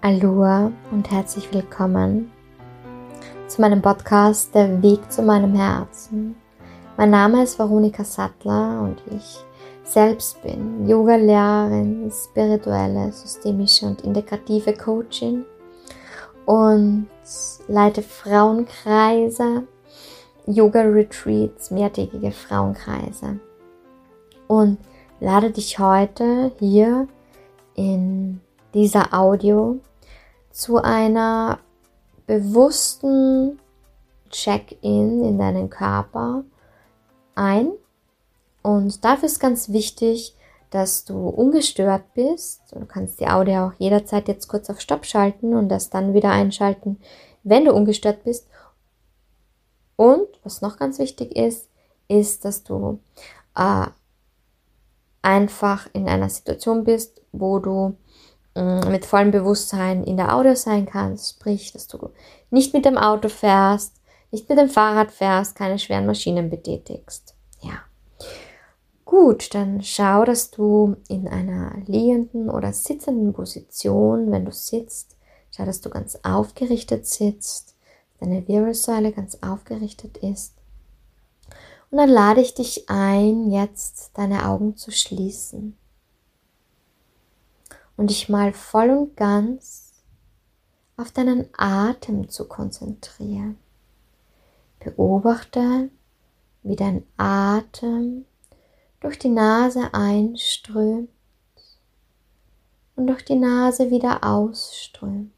Aloha und herzlich willkommen zu meinem Podcast Der Weg zu meinem Herzen. Mein Name ist Veronika Sattler und ich selbst bin Yoga-Lehrerin, spirituelle, systemische und integrative Coachin und leite Frauenkreise, Yoga-Retreats, mehrtägige Frauenkreise und lade dich heute hier in dieser Audio zu einer bewussten Check-in in deinen Körper ein. Und dafür ist ganz wichtig, dass du ungestört bist. Du kannst die Audio auch jederzeit jetzt kurz auf Stopp schalten und das dann wieder einschalten, wenn du ungestört bist. Und was noch ganz wichtig ist, ist, dass du äh, einfach in einer Situation bist, wo du Mm, mit vollem Bewusstsein in der Auto sein kannst, sprich, dass du nicht mit dem Auto fährst, nicht mit dem Fahrrad fährst, keine schweren Maschinen betätigst. Ja. Gut, dann schau, dass du in einer liegenden oder sitzenden Position, wenn du sitzt, schau, dass du ganz aufgerichtet sitzt, deine Wirbelsäule ganz aufgerichtet ist. Und dann lade ich dich ein, jetzt deine Augen zu schließen und dich mal voll und ganz auf deinen Atem zu konzentrieren. Beobachte, wie dein Atem durch die Nase einströmt und durch die Nase wieder ausströmt.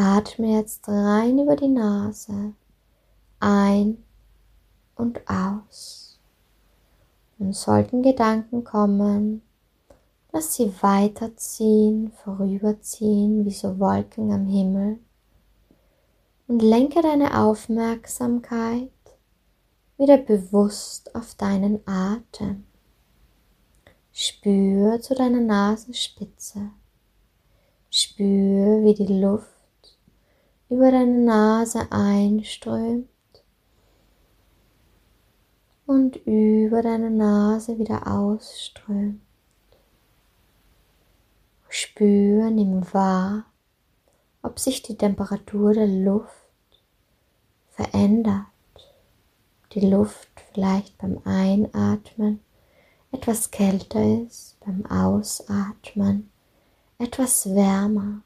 Atme jetzt rein über die Nase ein und aus. Und sollten Gedanken kommen, Lass sie weiterziehen, vorüberziehen wie so Wolken am Himmel und lenke deine Aufmerksamkeit wieder bewusst auf deinen Atem. Spür zu deiner Nasenspitze. Spür, wie die Luft über deine Nase einströmt und über deine Nase wieder ausströmt. Spür, nimm wahr, ob sich die Temperatur der Luft verändert. Die Luft vielleicht beim Einatmen etwas kälter ist, beim Ausatmen etwas wärmer.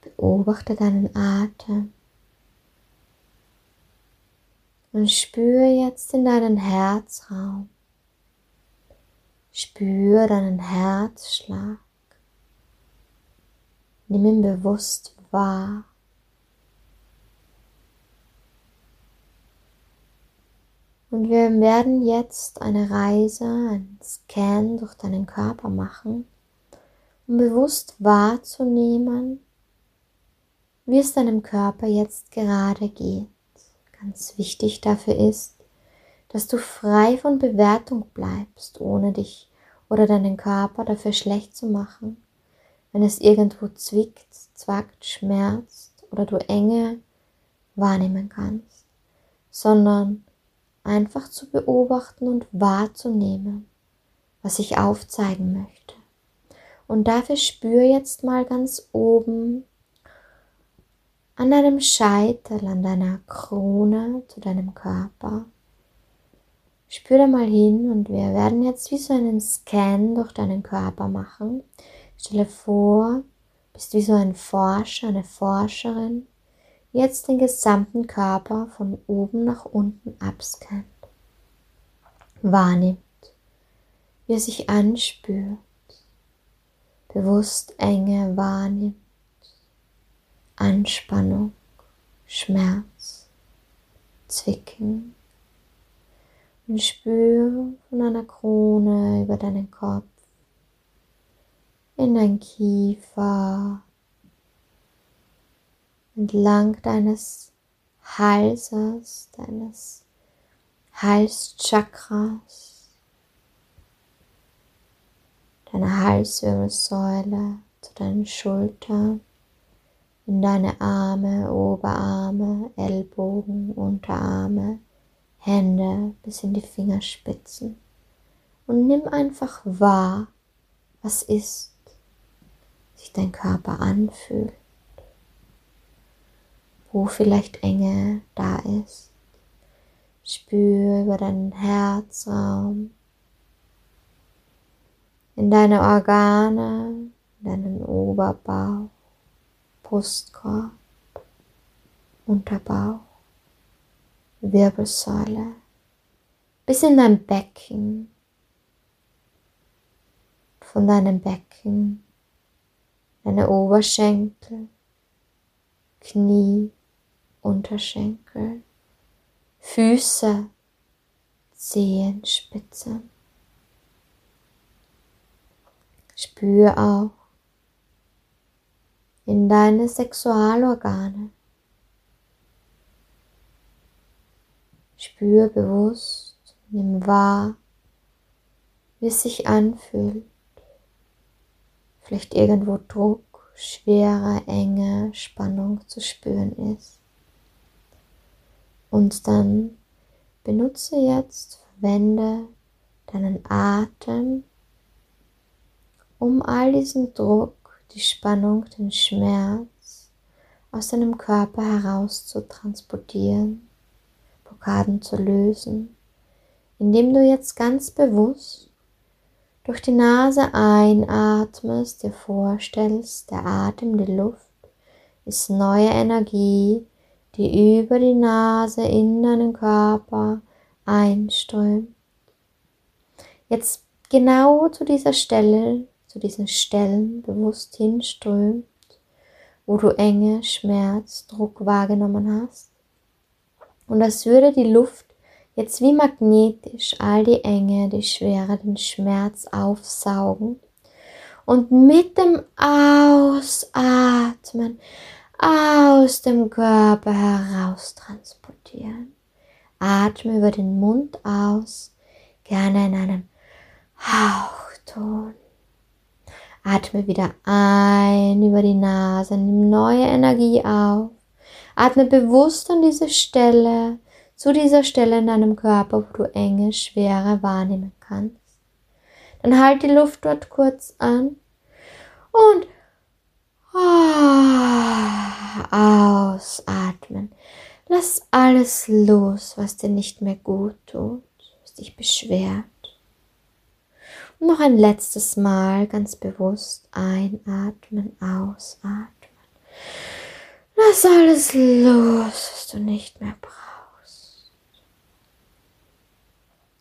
Beobachte deinen Atem und spüre jetzt in deinen Herzraum. Spür deinen Herzschlag. Nimm ihn bewusst wahr. Und wir werden jetzt eine Reise, einen Scan durch deinen Körper machen, um bewusst wahrzunehmen, wie es deinem Körper jetzt gerade geht. Ganz wichtig dafür ist, dass du frei von Bewertung bleibst, ohne dich oder deinen Körper dafür schlecht zu machen, wenn es irgendwo zwickt, zwackt, schmerzt oder du Enge wahrnehmen kannst, sondern einfach zu beobachten und wahrzunehmen, was ich aufzeigen möchte. Und dafür spür jetzt mal ganz oben an deinem Scheitel, an deiner Krone zu deinem Körper Spür da mal hin und wir werden jetzt wie so einen Scan durch deinen Körper machen. Stelle vor, bist wie so ein Forscher, eine Forscherin, jetzt den gesamten Körper von oben nach unten abscannt. Wahrnimmt, wie er sich anspürt, bewusst Enge wahrnimmt, Anspannung, Schmerz, Zwicken, und spüre von deiner Krone über deinen Kopf in dein Kiefer, entlang deines Halses, deines Halschakras, deiner Halswirbelsäule zu deinen Schultern, in deine Arme, Oberarme, Ellbogen, Unterarme, Hände bis in die Fingerspitzen. Und nimm einfach wahr, was ist, sich dein Körper anfühlt, wo vielleicht Enge da ist. Spür über deinen Herzraum, in deine Organe, in deinen Oberbauch, Brustkorb, Unterbauch, Wirbelsäule, bis in dein Becken, von deinem Becken, deine Oberschenkel, Knie, Unterschenkel, Füße, Zehenspitzen. Spür auch in deine Sexualorgane. Spür bewusst, nimm wahr, wie es sich anfühlt. Vielleicht irgendwo Druck, schwere, enge Spannung zu spüren ist. Und dann benutze jetzt, verwende deinen Atem, um all diesen Druck, die Spannung, den Schmerz aus deinem Körper heraus zu transportieren, Blockaden zu lösen, indem du jetzt ganz bewusst durch die Nase einatmest, dir vorstellst, der Atem, die Luft ist neue Energie, die über die Nase in deinen Körper einströmt. Jetzt genau zu dieser Stelle zu diesen Stellen bewusst hinströmt, wo du Enge, Schmerz, Druck wahrgenommen hast. Und als würde die Luft jetzt wie magnetisch all die Enge, die Schwere, den Schmerz aufsaugen und mit dem Ausatmen aus dem Körper heraus transportieren. Atme über den Mund aus, gerne in einem Hauchton. Atme wieder ein über die Nase, nimm neue Energie auf. Atme bewusst an diese Stelle, zu dieser Stelle in deinem Körper, wo du enge, schwere wahrnehmen kannst. Dann halt die Luft dort kurz an und ausatmen. Lass alles los, was dir nicht mehr gut tut, was dich beschwert. Und noch ein letztes Mal ganz bewusst einatmen, ausatmen. Lass alles los, was du nicht mehr brauchst.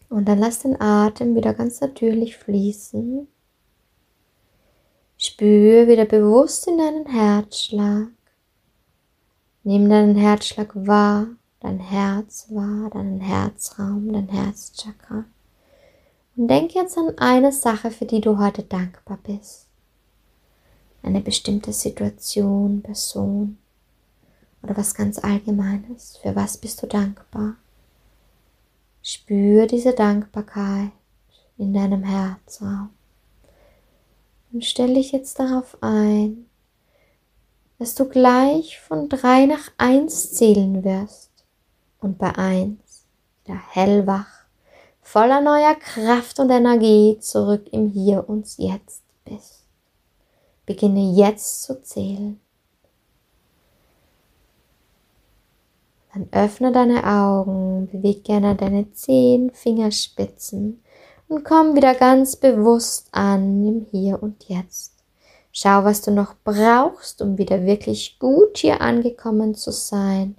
Und dann lass den Atem wieder ganz natürlich fließen. Spür wieder bewusst in deinen Herzschlag. Nimm deinen Herzschlag wahr, dein Herz wahr, deinen Herzraum, dein Herzchakra. Und denk jetzt an eine Sache, für die du heute dankbar bist. Eine bestimmte Situation, Person oder was ganz Allgemeines. Für was bist du dankbar? Spür diese Dankbarkeit in deinem Herzraum. Und stell dich jetzt darauf ein, dass du gleich von drei nach eins zählen wirst und bei eins wieder hellwach voller neuer Kraft und Energie zurück im Hier und Jetzt bist. Beginne jetzt zu zählen. Dann öffne deine Augen, bewege gerne deine zehn Fingerspitzen und komm wieder ganz bewusst an im Hier und Jetzt. Schau, was du noch brauchst, um wieder wirklich gut hier angekommen zu sein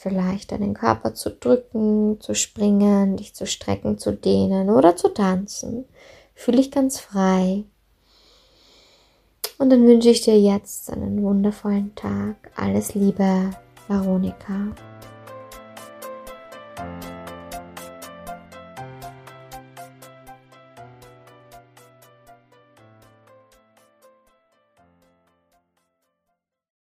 vielleicht deinen Körper zu drücken, zu springen, dich zu strecken, zu dehnen oder zu tanzen. Fühle dich ganz frei. Und dann wünsche ich dir jetzt einen wundervollen Tag. Alles Liebe, Veronika.